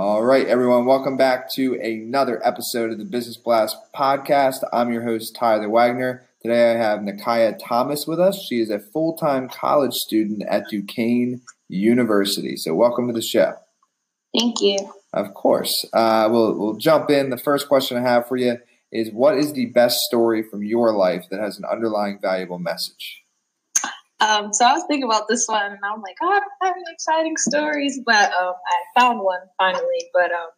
All right, everyone, welcome back to another episode of the Business Blast podcast. I'm your host, Tyler Wagner. Today I have Nakaya Thomas with us. She is a full time college student at Duquesne University. So, welcome to the show. Thank you. Of course. Uh, we'll, we'll jump in. The first question I have for you is What is the best story from your life that has an underlying valuable message? Um, so I was thinking about this one, and I'm like, oh, I don't have any exciting stories, but um, I found one finally. But um,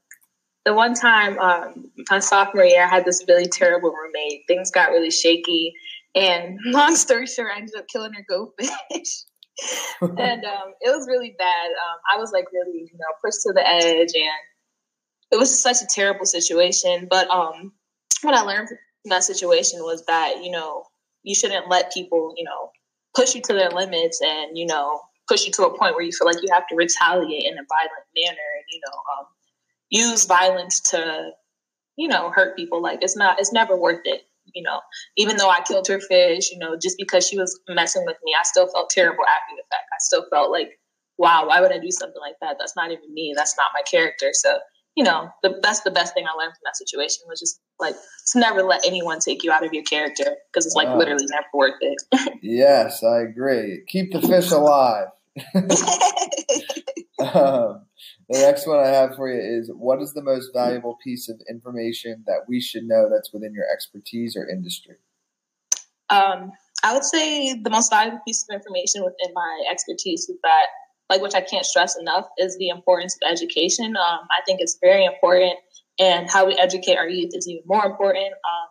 the one time um, my sophomore year, I had this really terrible roommate. Things got really shaky, and long story short, I ended up killing her goldfish. and um, it was really bad. Um, I was like really, you know, pushed to the edge, and it was such a terrible situation. But um, what I learned from that situation was that you know you shouldn't let people, you know, push you to their limits and you know push you to a point where you feel like you have to retaliate in a violent manner and you know um, use violence to you know hurt people. Like it's not it's never worth it you know. Even though i killed her fish you know just because she was messing with me i still felt terrible after the fact. I still felt like wow why would i do something like that? That's not even me. That's not my character. So you know, the, that's the best thing I learned from that situation was just like to never let anyone take you out of your character because it's like literally never worth it. yes, I agree. Keep the fish alive. um, the next one I have for you is what is the most valuable piece of information that we should know that's within your expertise or industry? Um, I would say the most valuable piece of information within my expertise is that like which I can't stress enough, is the importance of education. Um, I think it's very important, and how we educate our youth is even more important. Um,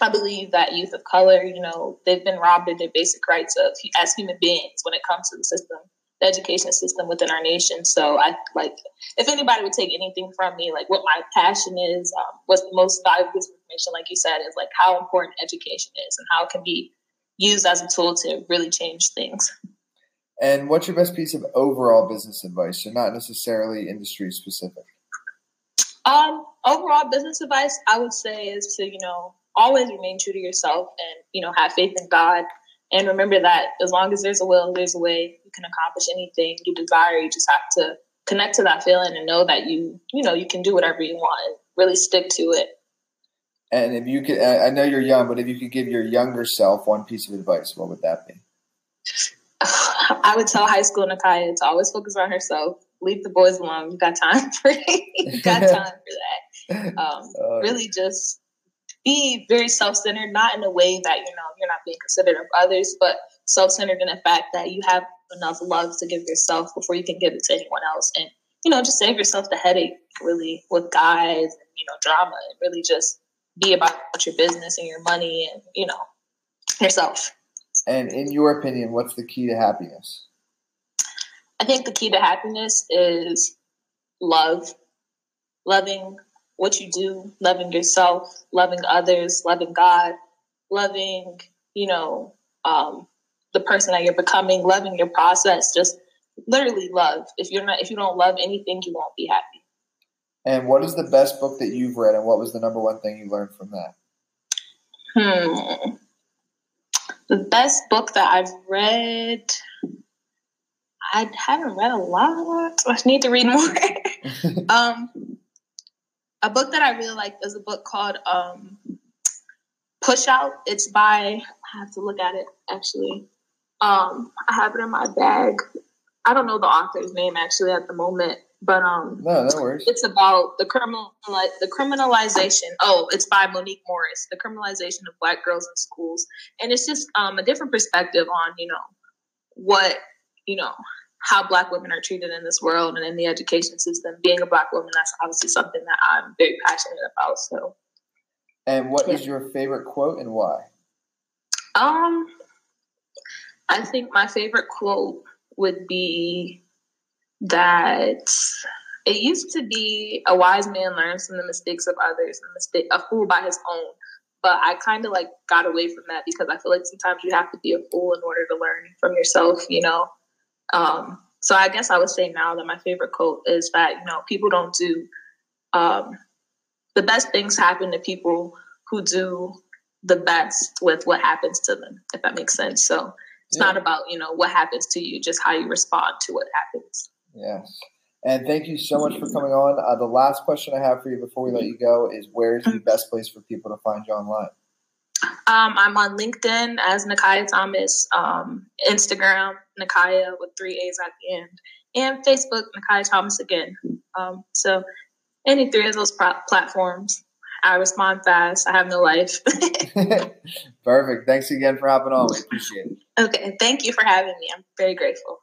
I believe that youth of color, you know, they've been robbed of their basic rights of as human beings when it comes to the system, the education system within our nation. So I like, if anybody would take anything from me, like what my passion is, um, what's the most valuable information, like you said, is like how important education is and how it can be used as a tool to really change things. And what's your best piece of overall business advice? So not necessarily industry specific. Um, overall business advice, I would say is to you know always remain true to yourself and you know have faith in God and remember that as long as there's a will, there's a way. You can accomplish anything you desire. You just have to connect to that feeling and know that you you know you can do whatever you want and really stick to it. And if you could, I know you're young, but if you could give your younger self one piece of advice, what would that be? I would tell high school Nakaya to always focus on herself. Leave the boys alone. You got time for you got time for that. Um, uh, really, just be very self-centered, not in a way that you know you're not being considerate of others, but self-centered in the fact that you have enough love to give yourself before you can give it to anyone else, and you know just save yourself the headache really with guys and you know drama, and really just be about your business and your money and you know yourself. And in your opinion, what's the key to happiness? I think the key to happiness is love, loving what you do, loving yourself, loving others, loving God, loving, you know, um, the person that you're becoming, loving your process, just literally love. If you're not, if you don't love anything, you won't be happy. And what is the best book that you've read, and what was the number one thing you learned from that? Hmm. Best book that I've read, I haven't read a lot. I need to read more. um, a book that I really like is a book called um, Push Out. It's by, I have to look at it actually. Um, I have it in my bag. I don't know the author's name actually at the moment, but um, no, no worries. It's about the criminal, the criminalization. Oh, it's by Monique Morris, the criminalization of Black girls in schools, and it's just um a different perspective on you know what you know how Black women are treated in this world and in the education system. Being a Black woman, that's obviously something that I'm very passionate about. So, and what yeah. is your favorite quote and why? Um, I think my favorite quote would be that It used to be a wise man learns from the mistakes of others, and a mistake a fool by his own. But I kind of like got away from that because I feel like sometimes you have to be a fool in order to learn from yourself, you know. Um, so I guess I would say now that my favorite quote is that you know people don't do um, the best things happen to people who do the best with what happens to them, if that makes sense. So it's yeah. not about you know what happens to you, just how you respond to what happens. Yes. And thank you so much for coming on. Uh, the last question I have for you before we let you go is where's the best place for people to find you online? Um, I'm on LinkedIn as Nakaya Thomas, um, Instagram, Nakaya with three A's at the end, and Facebook, Nakaya Thomas again. Um, so, any three of those pro- platforms, I respond fast. I have no life. Perfect. Thanks again for hopping on. We appreciate it. Okay. Thank you for having me. I'm very grateful.